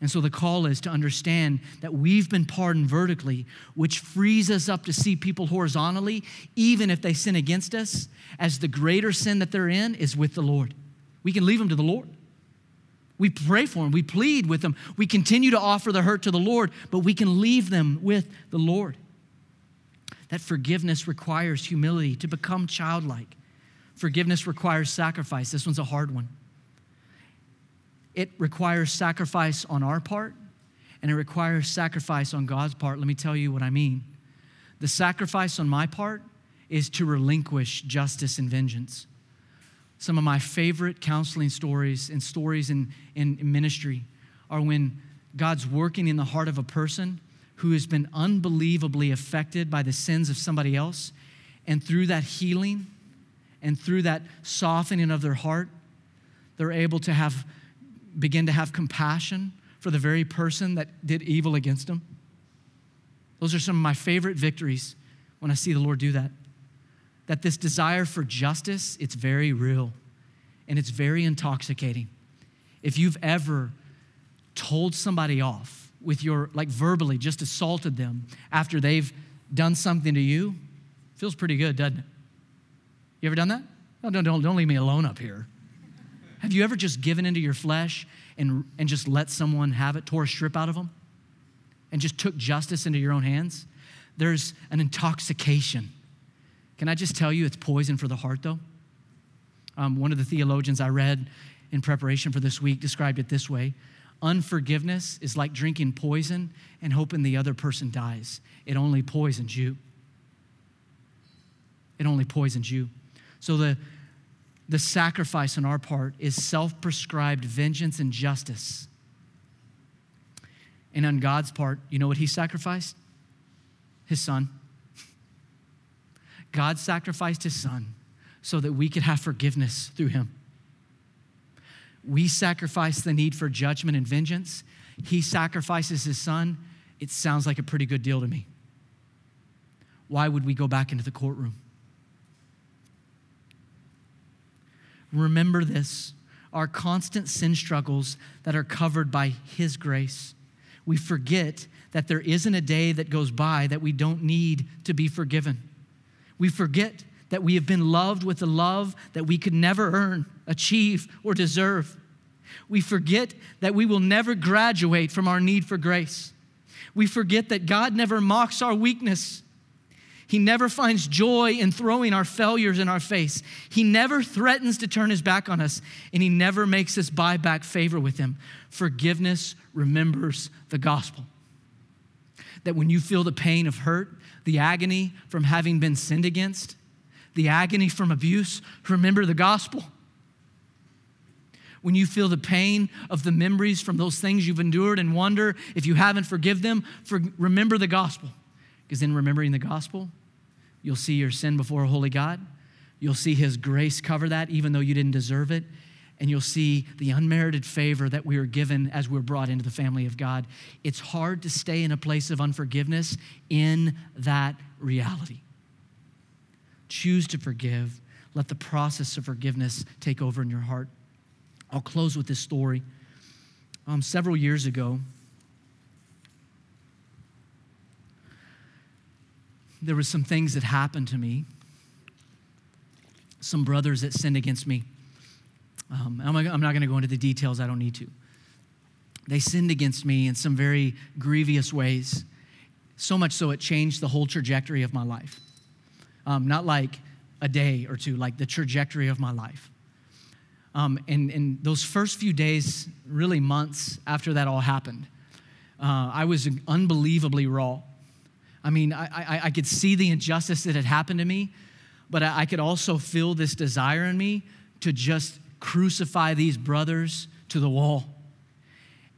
And so the call is to understand that we've been pardoned vertically, which frees us up to see people horizontally, even if they sin against us, as the greater sin that they're in is with the Lord. We can leave them to the Lord. We pray for them, we plead with them, we continue to offer the hurt to the Lord, but we can leave them with the Lord. That forgiveness requires humility to become childlike. Forgiveness requires sacrifice. This one's a hard one. It requires sacrifice on our part, and it requires sacrifice on God's part. Let me tell you what I mean. The sacrifice on my part is to relinquish justice and vengeance. Some of my favorite counseling stories and stories in, in ministry are when God's working in the heart of a person who has been unbelievably affected by the sins of somebody else. And through that healing and through that softening of their heart, they're able to have begin to have compassion for the very person that did evil against them. Those are some of my favorite victories when I see the Lord do that that this desire for justice, it's very real and it's very intoxicating. If you've ever told somebody off with your, like verbally, just assaulted them after they've done something to you, feels pretty good, doesn't it? You ever done that? No, don't, don't, don't leave me alone up here. Have you ever just given into your flesh and, and just let someone have it, tore a strip out of them, and just took justice into your own hands? There's an intoxication can I just tell you it's poison for the heart, though? Um, one of the theologians I read in preparation for this week described it this way Unforgiveness is like drinking poison and hoping the other person dies. It only poisons you. It only poisons you. So the, the sacrifice on our part is self prescribed vengeance and justice. And on God's part, you know what he sacrificed? His son. God sacrificed his son so that we could have forgiveness through him. We sacrifice the need for judgment and vengeance. He sacrifices his son. It sounds like a pretty good deal to me. Why would we go back into the courtroom? Remember this our constant sin struggles that are covered by His grace. We forget that there isn't a day that goes by that we don't need to be forgiven. We forget that we have been loved with a love that we could never earn, achieve, or deserve. We forget that we will never graduate from our need for grace. We forget that God never mocks our weakness. He never finds joy in throwing our failures in our face. He never threatens to turn his back on us, and he never makes us buy back favor with him. Forgiveness remembers the gospel. That when you feel the pain of hurt, the agony from having been sinned against, the agony from abuse, remember the gospel. When you feel the pain of the memories from those things you've endured and wonder if you haven't forgive them, for, remember the gospel. Because in remembering the gospel, you'll see your sin before a holy God. You'll see his grace cover that even though you didn't deserve it and you'll see the unmerited favor that we are given as we're brought into the family of God. It's hard to stay in a place of unforgiveness in that reality. Choose to forgive. Let the process of forgiveness take over in your heart. I'll close with this story. Um, several years ago, there was some things that happened to me. Some brothers that sinned against me. Um, I'm, I'm not going to go into the details, I don't need to. They sinned against me in some very grievous ways, so much so it changed the whole trajectory of my life. Um, not like a day or two, like the trajectory of my life. Um, and, and those first few days, really months after that all happened, uh, I was unbelievably raw. I mean, I, I, I, could see the injustice that had happened to me, but I, I could also feel this desire in me to just crucify these brothers to the wall.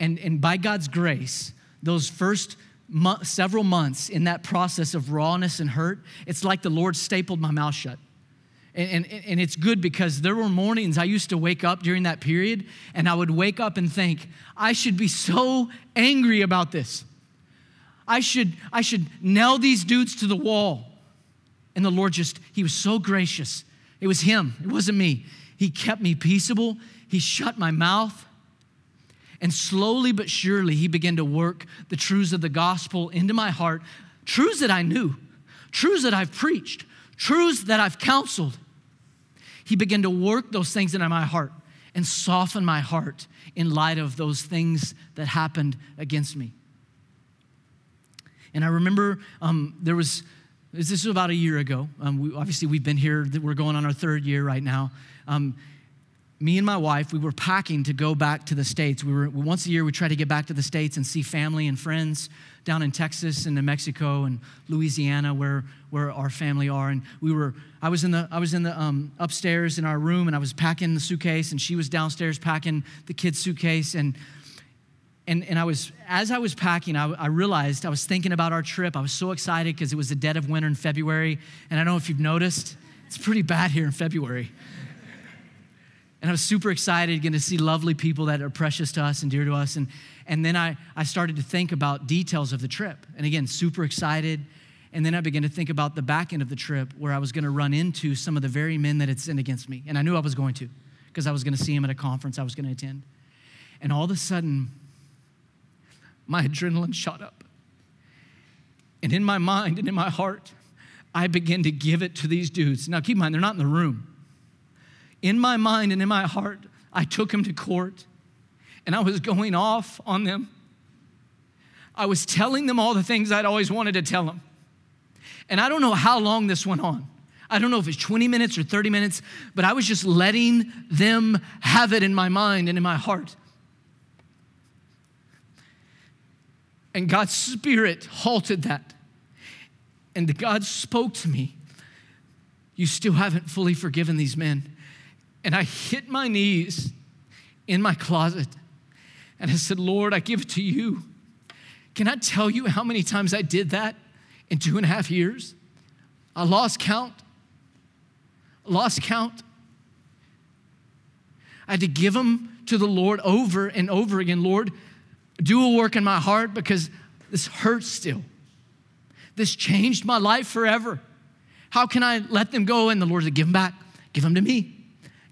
And, and by God's grace, those first mo- several months in that process of rawness and hurt, it's like the Lord stapled my mouth shut. And, and, and, it's good because there were mornings I used to wake up during that period and I would wake up and think, I should be so angry about this. I should, I should nail these dudes to the wall. And the Lord just, He was so gracious. It was Him, it wasn't me. He kept me peaceable. He shut my mouth. And slowly but surely, he began to work the truths of the gospel into my heart, truths that I knew, truths that I've preached, truths that I've counseled. He began to work those things into my heart and soften my heart in light of those things that happened against me. And I remember um, there was, this was about a year ago. Um, we, obviously, we've been here, we're going on our third year right now. Um, me and my wife, we were packing to go back to the States. We were, once a year, we try to get back to the States and see family and friends down in Texas and New Mexico and Louisiana where, where our family are. And we were, I was in the, I was in the um, upstairs in our room and I was packing the suitcase and she was downstairs packing the kid's suitcase. And, and, and I was, as I was packing, I, I realized I was thinking about our trip. I was so excited because it was the dead of winter in February. And I don't know if you've noticed, it's pretty bad here in February. And I was super excited getting to see lovely people that are precious to us and dear to us. And, and then I, I started to think about details of the trip. And again, super excited. And then I began to think about the back end of the trip where I was going to run into some of the very men that had sinned against me. And I knew I was going to because I was going to see them at a conference I was going to attend. And all of a sudden, my adrenaline shot up. And in my mind and in my heart, I began to give it to these dudes. Now, keep in mind, they're not in the room in my mind and in my heart, I took them to court and I was going off on them. I was telling them all the things I'd always wanted to tell them. And I don't know how long this went on. I don't know if it's 20 minutes or 30 minutes, but I was just letting them have it in my mind and in my heart. And God's Spirit halted that. And God spoke to me You still haven't fully forgiven these men. And I hit my knees in my closet and I said, Lord, I give it to you. Can I tell you how many times I did that in two and a half years? I lost count. lost count. I had to give them to the Lord over and over again. Lord, do a work in my heart because this hurts still. This changed my life forever. How can I let them go? And the Lord said, Give them back. Give them to me.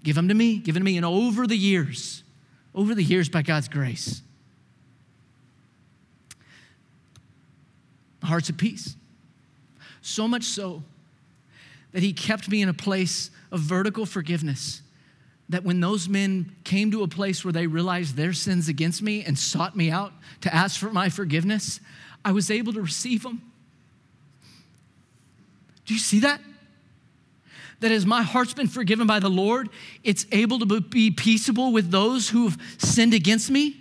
Give them to me, give them to me. And over the years, over the years, by God's grace, my heart's at peace. So much so that He kept me in a place of vertical forgiveness. That when those men came to a place where they realized their sins against me and sought me out to ask for my forgiveness, I was able to receive them. Do you see that? that as my heart's been forgiven by the Lord, it's able to be peaceable with those who've sinned against me?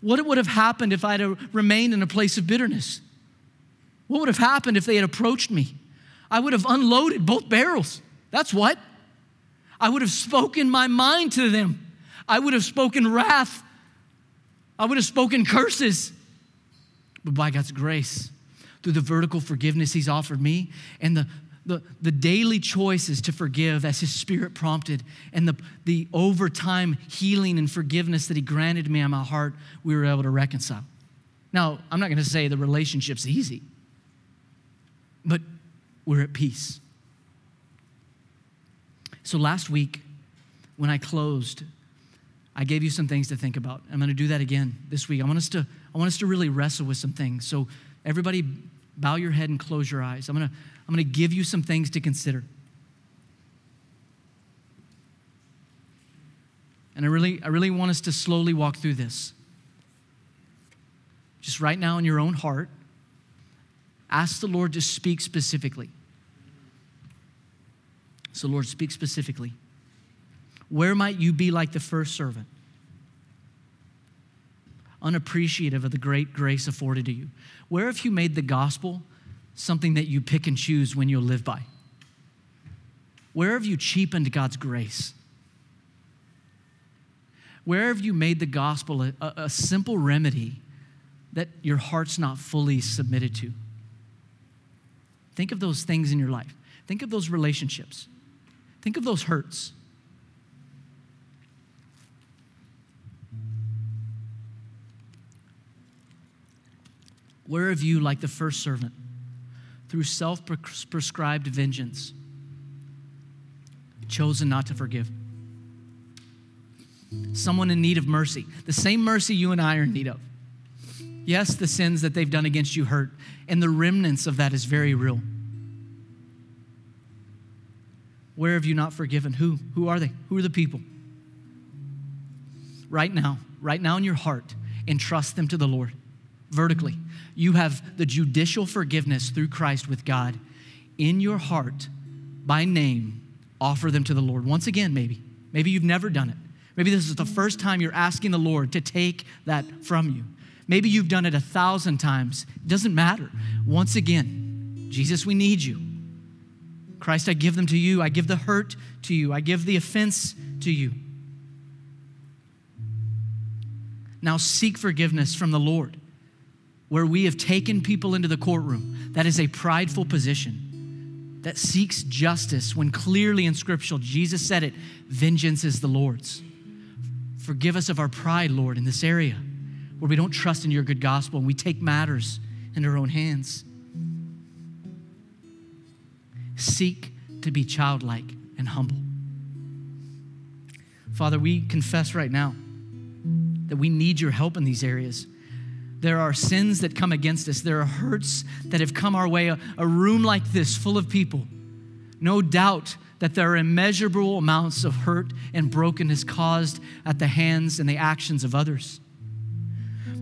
What would have happened if I'd have remained in a place of bitterness? What would have happened if they had approached me? I would have unloaded both barrels. That's what. I would have spoken my mind to them. I would have spoken wrath. I would have spoken curses. But by God's grace, through the vertical forgiveness He's offered me and the, the, the daily choices to forgive as His Spirit prompted, and the, the overtime healing and forgiveness that He granted me in my heart, we were able to reconcile. Now, I'm not going to say the relationship's easy, but we're at peace. So last week, when I closed, I gave you some things to think about. I'm going to do that again this week. I want us to, I want us to really wrestle with some things. So everybody bow your head and close your eyes. I'm going to, I'm going to give you some things to consider. And I really, I really want us to slowly walk through this. Just right now in your own heart, ask the Lord to speak specifically. So, Lord, speak specifically. Where might you be like the first servant? Unappreciative of the great grace afforded to you. Where have you made the gospel something that you pick and choose when you'll live by? Where have you cheapened God's grace? Where have you made the gospel a, a, simple remedy that your heart's not fully submitted to? Think of those things in your life. Think of those relationships. Think of those hurts. Where have you, like the first servant, through self prescribed vengeance, chosen not to forgive. someone in need of mercy, the same mercy you and I are in need of. Yes, the sins that they've done against you hurt, and the remnants of that is very real. Where have you not forgiven? Who? Who are they? Who are the people? Right now, right now in your heart, entrust them to the Lord vertically. You have the judicial forgiveness through Christ with God. In your heart, by name, offer them to the Lord. Once again, maybe. Maybe you've never done it. Maybe this is the first time you're asking the Lord to take that from you. Maybe you've done it a thousand times. It doesn't matter. Once again, Jesus, we need you. Christ, I give them to you. I give the hurt to you. I give the offense to you. Now seek forgiveness from the Lord. Where we have taken people into the courtroom, that is a prideful position that seeks justice when clearly in scriptural Jesus said it vengeance is the Lord's. Forgive us of our pride, Lord, in this area where we don't trust in your good gospel and we take matters into our own hands. Seek to be childlike and humble. Father, we confess right now that we need your help in these areas. There are sins that come against us. There are hurts that have come our way. A, a, room like this full of people. No doubt that there are immeasurable amounts of hurt and brokenness caused at the hands and the actions of others.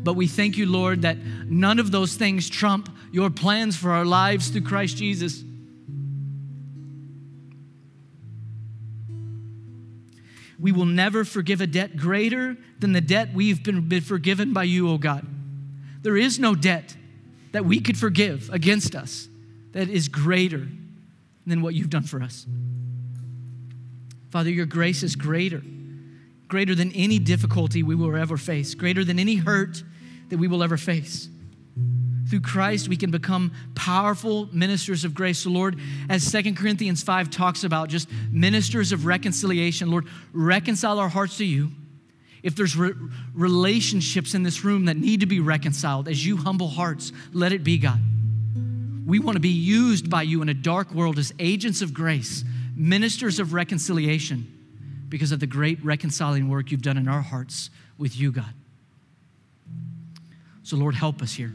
But we thank you, Lord, that none of those things trump your plans for our lives through Christ Jesus. We will never forgive a debt greater than the debt we've been, been forgiven by you, O oh God. There is no debt that we could forgive against us that is greater than what you've done for us. Father, your grace is greater, greater than any difficulty we will ever face, greater than any hurt that we will ever face. Through Christ, we can become powerful ministers of grace. So, Lord, as Second Corinthians 5 talks about, just ministers of reconciliation, Lord, reconcile our hearts to you. If there's re- relationships in this room that need to be reconciled, as you humble hearts, let it be, God. We want to be used by you in a dark world as agents of grace, ministers of reconciliation, because of the great reconciling work you've done in our hearts with you, God. So, Lord, help us here.